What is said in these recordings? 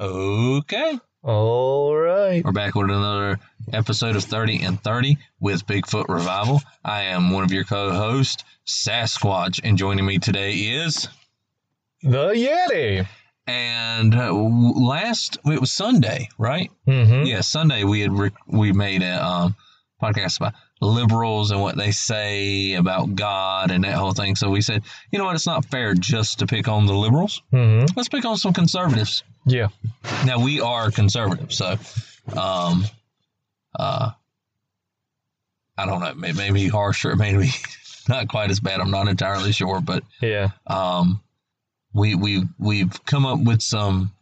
Okay. All right. We're back with another episode of 30 and 30 with Bigfoot Revival. I am one of your co hosts, Sasquatch, and joining me today is. The Yeti. And uh, last, it was Sunday, right? Mm-hmm. Yeah, Sunday we had rec- we made a um, podcast about liberals and what they say about God and that whole thing. So we said, you know what, it's not fair just to pick on the liberals. Mm-hmm. Let's pick on some conservatives. Yeah. Now we are conservative, so um, uh, I don't know, may- maybe harsher, maybe not quite as bad. I'm not entirely sure, but Yeah. um, we we we've come up with some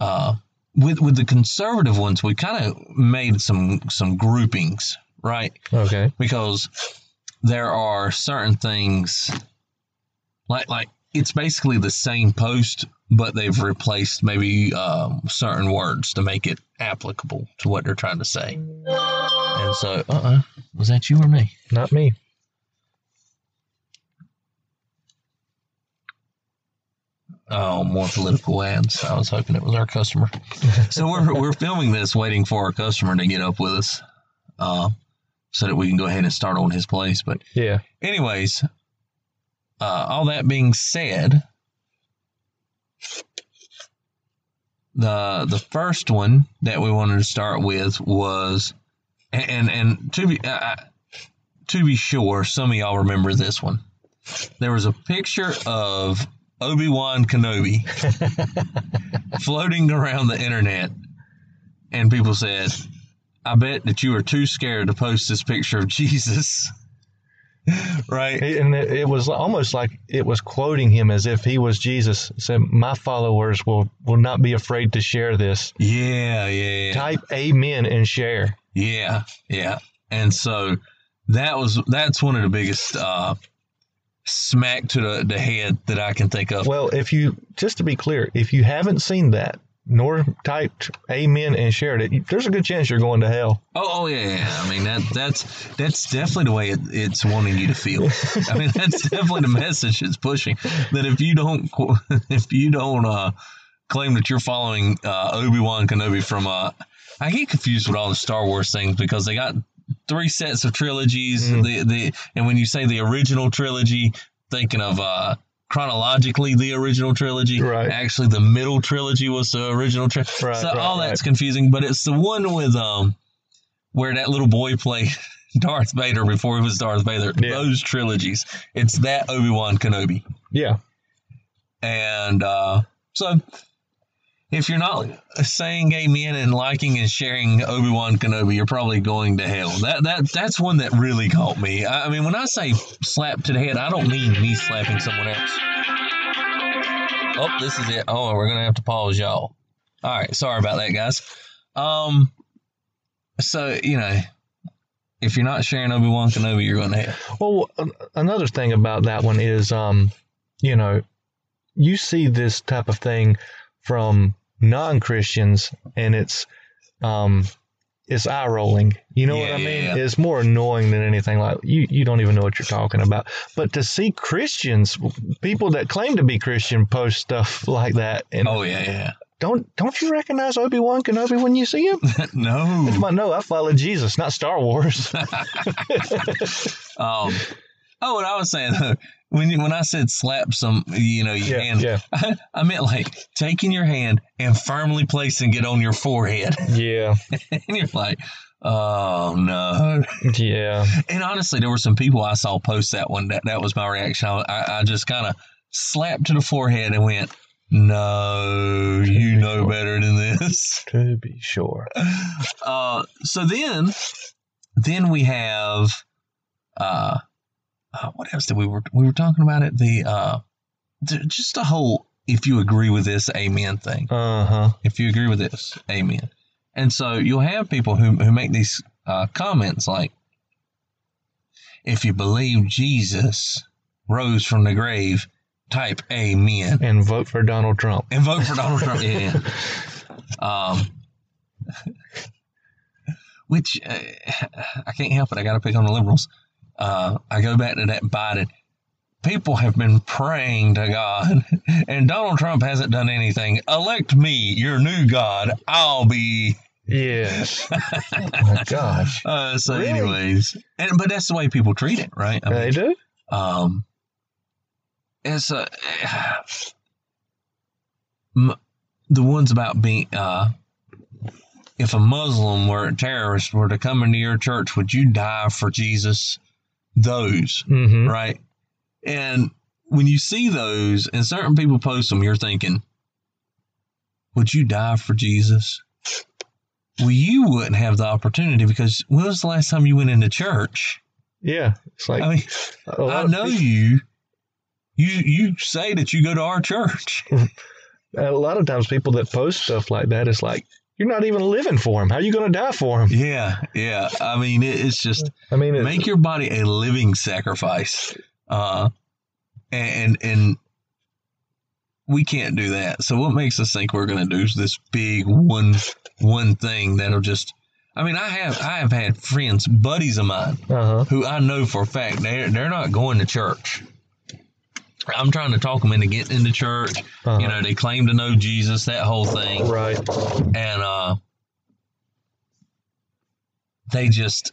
uh, with with the conservative ones. We kind of made some some groupings, right? Okay. Because there are certain things like like it's basically the same post, but they've replaced maybe um, certain words to make it applicable to what they're trying to say. And so, uh, uh was that you or me? Not me. Oh, more political ads. I was hoping it was our customer. so we're we're filming this, waiting for our customer to get up with us, uh, so that we can go ahead and start on his place. But Yeah. anyways, uh, all that being said, the the first one that we wanted to start with was, and and to be uh, to be sure, some of y'all remember this one. There was a picture of Obi Wan Kenobi floating around the internet, and people said, "I bet that you were too scared to post this picture of Jesus." right? And it, it was almost like it was quoting him as if he was Jesus. It said, "My followers will will not be afraid to share this. Yeah, yeah, Type Amen and share." yeah, yeah. And so that was that's one of the biggest uh, smack to the, the head that I can think of. Well, if you just to be clear, if you haven't seen that nor typed Amen and shared it, there's a good chance you're going to hell. Oh, oh yeah, yeah. I mean that that's that's definitely the way it, it's wanting you to feel. I mean that's definitely the message it's pushing. That if you don't if you don't uh, claim that you're following uh, Obi Wan Kenobi from uh, I get confused with all the Star Wars things because they got three sets of trilogies. Mm. The the and when you say the original trilogy, thinking of uh, chronologically the original trilogy. Right. Actually, the middle trilogy was the original trilogy. Right, so right, all that's confusing, but it's the one with um where that little boy played Darth Vader before he was Darth Vader. Yeah. Those trilogies. It's that Obi Wan Kenobi. Yeah. And uh, so, if you're not saying amen and liking and sharing Obi Wan Kenobi, you're probably going to hell. That that that's one that really caught me. I, I mean, when I say slap to the head, I don't mean me slapping someone else. Oh, this is it. Oh, we're gonna have to pause, y'all. All right, sorry about that, guys. Um, so you know, if you're not sharing Obi Wan Kenobi, you're going to hell. Well, another thing about that one is, um, you know, you see this type of thing from non-Christians, and it's, um, it's eye rolling. You know what I mean? yeah. It's more annoying than anything. Like you, you don't even know what you're talking about. But to see Christians, people that claim to be Christian, post stuff like that, and Oh yeah, yeah. don't don't you recognize Obi Wan Kenobi when you see him? no. No, I follow Jesus, not Star Wars. Um, oh, what I was saying though, when you, when I said slap some, you know, your yeah, hand, yeah, I, I meant like taking your hand and firmly placing it on your forehead, yeah, and you're like, oh no. yeah. And honestly, there were some people I saw post that one. That that was my reaction. I, I, I just kind of slapped to the forehead and went, no, you know better than this. To be sure. Uh, so then, then we have, uh, uh, what else did we were we were talking about it? The uh, just a whole if you agree with this, amen thing. Uh huh. If you agree with this, amen. And so you'll have people who who make these uh, comments like, if you believe Jesus rose from the grave, type amen And vote for Donald Trump. and vote for Donald Trump. Yeah. Um, which uh, I can't help it. I got to pick on the liberals. Uh, I go back to that Biden. people have been praying to God, and Donald Trump hasn't done anything. Elect me, your new God. I'll be. Yes. oh my gosh. Uh, so, Really? anyways, and but that's the way people treat it, right? I They do? um, it's a m- the ones about being uh, if a Muslim were a terrorist were to come into your church, would you die for Jesus? Those Mm-hmm. right? And when you see those and certain people post them, you're thinking, would you die for Jesus? Well, you wouldn't have the opportunity because when was the last time you went into church? Yeah. It's like I mean, I know people- you. You you say that you go to our church. a lot of times people that post stuff like that, it's like you're not even living for him. How are you going to die for him? Yeah, yeah. I mean, it, it's just I mean, it, make your body a living sacrifice. Uh, and and we can't do that. So what makes us think we're going to do this big one one thing that'll just? I mean, I have I have had friends, buddies of mine, uh-huh. who I know for a fact they're they're not going to church. I'm trying to talk them into getting into church. uh-huh. You know, they claim to know Jesus, that whole thing right. and uh they just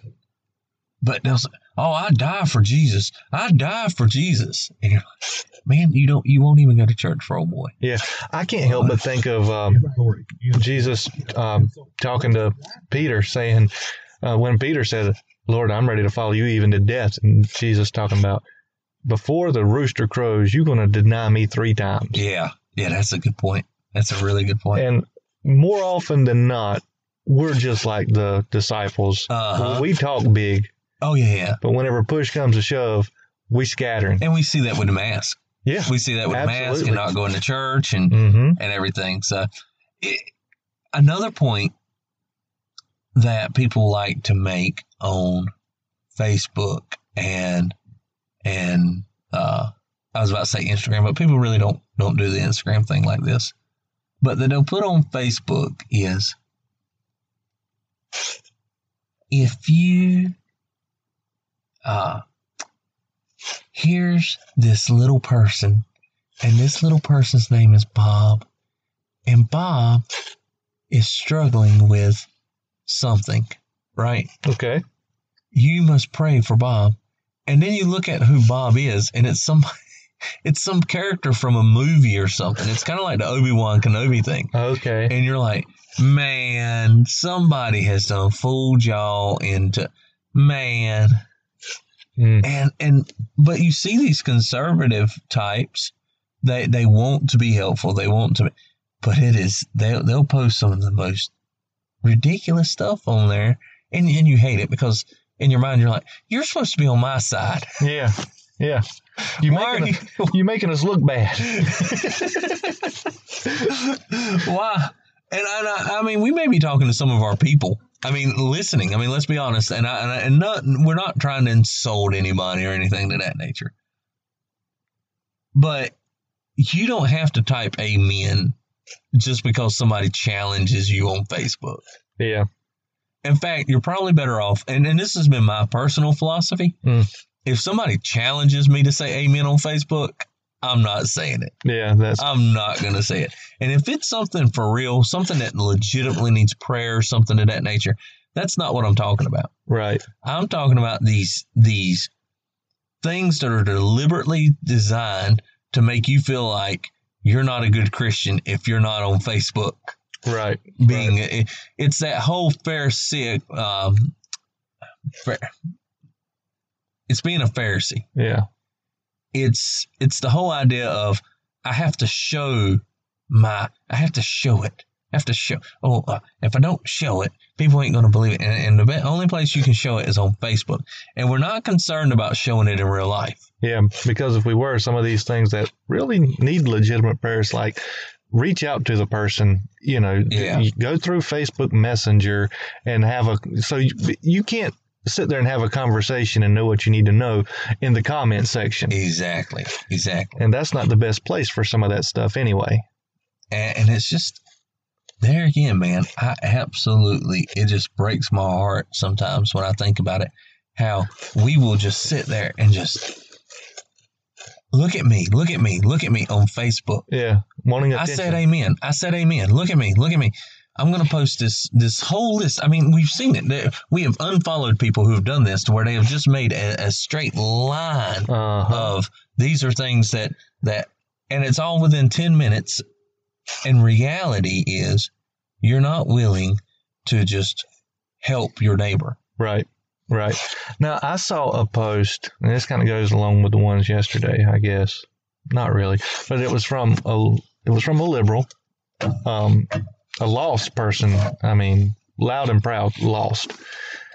but they'll say oh i die for jesus i die for jesus and you're like man you don't you won't even go to church for old boy Yeah. I can't help but think of um, Jesus um, talking to Peter, saying, uh, when Peter said, Lord, I'm ready to follow you even to death. And Jesus talking about, before the rooster crows, you're going to deny me three times. yeah yeah that's a good point that's a really good point. And more often than not, we're just like the disciples. Uh-huh. We talk big, oh yeah yeah but whenever push comes to shove, we scattering. and we see that with the mask Yeah. we see that with the mask and not going to church and Mm-hmm. and everything. So, it, another point that people like to make on Facebook and and uh, I was about to say Instagram, but people really don't don't do the Instagram thing like this. But that they'll put on Facebook is if you uh here's this little person and this little person's name is Bob and Bob is struggling with something, right? Okay. You must pray for Bob. And then you look at who Bob is, and it's some it's some character from a movie or something. It's kind of like the Obi-Wan Kenobi thing. Okay. And you're like, man, somebody has done fooled y'all into man. Mm. And and but you see these conservative types, they they want to be helpful. They want to, but it is they they'll post some of the most ridiculous stuff on there, and and you hate it because in your mind you're like, you're supposed to be on my side. Yeah. Yeah. You Why are making, you making us look bad. Why? And I, I mean, we may be talking to some of our people. I mean, listening. I mean, let's be honest. And I, and, I, and not, we're not trying to insult anybody or anything to that nature. But you don't have to type amen just because somebody challenges you on Facebook. Yeah. In fact, you're probably better off, and, and this has been my personal philosophy. Hmm. If somebody challenges me to say amen on Facebook, I'm not saying it. Yeah. That's I'm not going to say it. And if it's something for real, something that legitimately needs prayer, something of that nature, that's not what I'm talking about. right. I'm talking about these these things that are deliberately designed to make you feel like you're not a good Christian if you're not on Facebook. Right. Being it, it's that whole Pharisee, um, Phar- it's being a Pharisee Yeah. it's it's the whole idea of I have to show my I have to show it. I have to show. Oh, uh, if I don't show it, people ain't gonna believe it. And, and the only place you can show it is on Facebook. And we're not concerned about showing it in real life. Yeah. Because if we were, some of these things that really need legitimate prayers, like reach out to the person, you know, Yeah. you go through Facebook Messenger and have a, so you, you can't sit there and have a conversation and know what you need to know in the comment section. Exactly, exactly. And that's not the best place for some of that stuff anyway. And, and it's just there again, man. I absolutely it just breaks my heart sometimes when I think about it. How we will just sit there and just look at me, look at me, look at me on Facebook. Yeah, wanting I said amen. I said amen. Look at me, look at me. I'm going to post this this whole list. I mean, we've seen it. There- We have unfollowed people who have done this to where they have just made a, a straight line uh-huh. of these are things that that and it's all within 10 minutes and reality is you're not willing to just help your neighbor Right, right. Now I saw a post, and this kind of goes along with the ones yesterday, I guess. Not really, but it was from a it was from a liberal, um, a lost person. I mean, loud and proud, lost,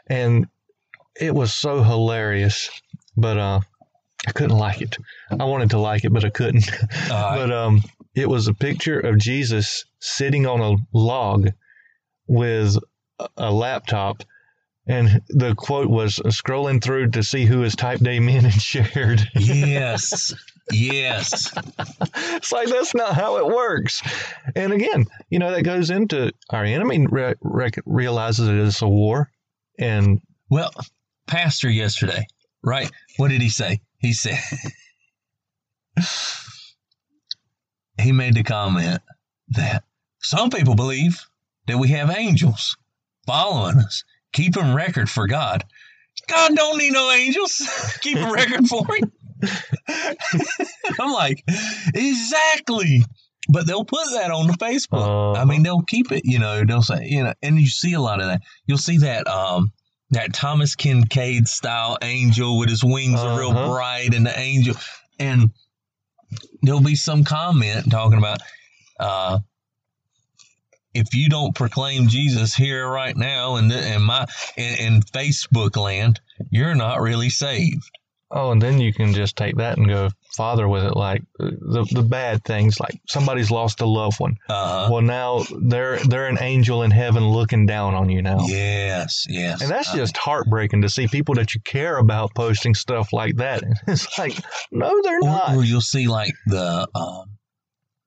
and it was so hilarious. But uh, I couldn't like it. I wanted to like it, but I couldn't. uh, but um, it was a picture of Jesus sitting on a log with a- a laptop, and the quote was scrolling through to see who has typed amen and shared. yes. Yes. It's like that's not how it works. And again, you know that goes into our enemy re- rec- realizes it is a war, and well pastor yesterday right? What did he say? He said he made the comment that some people believe that we have angels following us keeping record for god. God don't need no angels. Keeping record for him. I'm like exactly. But they'll put that on the facebook. I Uh-huh. mean they'll keep it you know they'll say you know and you see a lot of that. You'll see that um that Thomas Kinkade style angel with his wings are real Uh-huh. bright and the angel and there'll be some comment talking about uh if you don't proclaim Jesus here right now in the, in my in, in Facebook land, you're not really saved. oh, and then you can just take that and go farther with it, like uh, the the bad things, like somebody's lost a loved one. Uh, Well, now they're they're an angel in heaven looking down on you now. yes, yes. And that's Uh, just heartbreaking to see people that you care about posting stuff like that. It's like, no, they're not. or, or you'll see like the um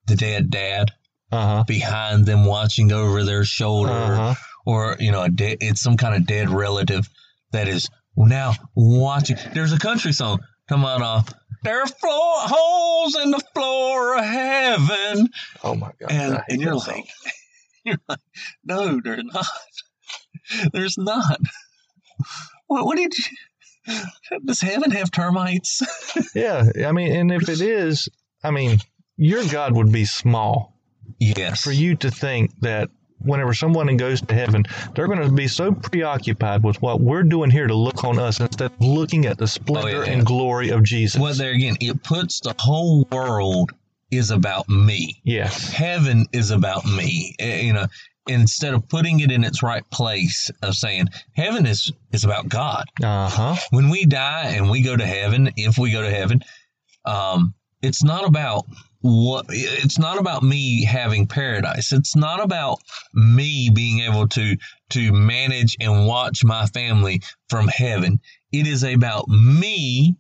the dead dad Uh huh. behind them watching over their shoulder, Uh huh. or you know, a de- it's some kind of dead relative that is now watching. There's a country song come on uh, there are floor holes in the floor of heaven, Oh my god. and and you're song. like, you're like, no, there's not. There's not. What, what did you? Does heaven have termites? yeah. I mean, and if it is, I mean, your God would be small yes. for you to think that whenever someone goes to heaven, they're going to be so preoccupied with what we're doing here to look on us instead of looking at the splendor Oh, yeah. and glory of Jesus. Well, there again, it puts the whole world is about me. yes. Heaven is about me. Eh, You know, instead of putting it in its right place of saying heaven is is about God. Uh huh. When we die and we go to heaven, if we go to heaven, um, it's not about what it's not about me having paradise. It's not about me being able to to manage and watch my family from heaven. It is about me.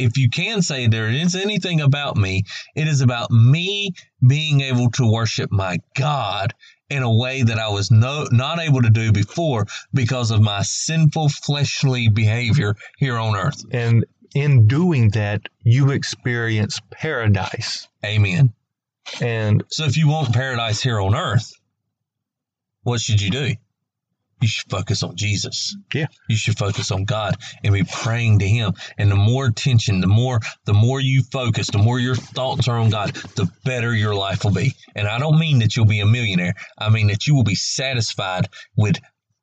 If you can say there is anything about me, it is about me being able to worship my God in a way that I was no, not able to do before because of my sinful fleshly behavior here on earth. And in doing that, you experience paradise. Amen. And So if you want paradise here on earth, what should you do? You should focus on Jesus. Yeah. You should focus on God and be praying to Him. And the more attention, the more the more you focus, the more your thoughts are on God, the better your life will be. And I don't mean that you'll be a millionaire. I mean that you will be satisfied with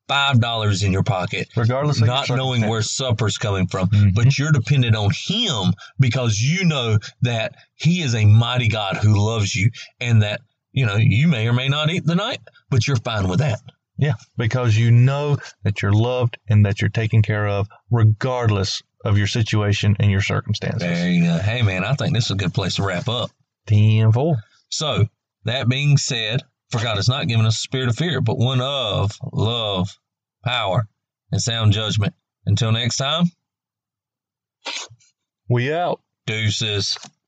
five dollars in your pocket, regardless of not knowing where supper's coming from, Mhm. but you're dependent on Him because you know that He is a mighty God who loves you, and that you know you may or may not eat the night, but you're fine with that. Yeah, because you know that you're loved and that you're taken care of, regardless of your situation and your circumstances. There you go. Hey man, I think this is a good place to wrap up. Ten four. So that being said, for God has not given us a spirit of fear, but one of love, power, and sound judgment. Until next time, We out. deuces.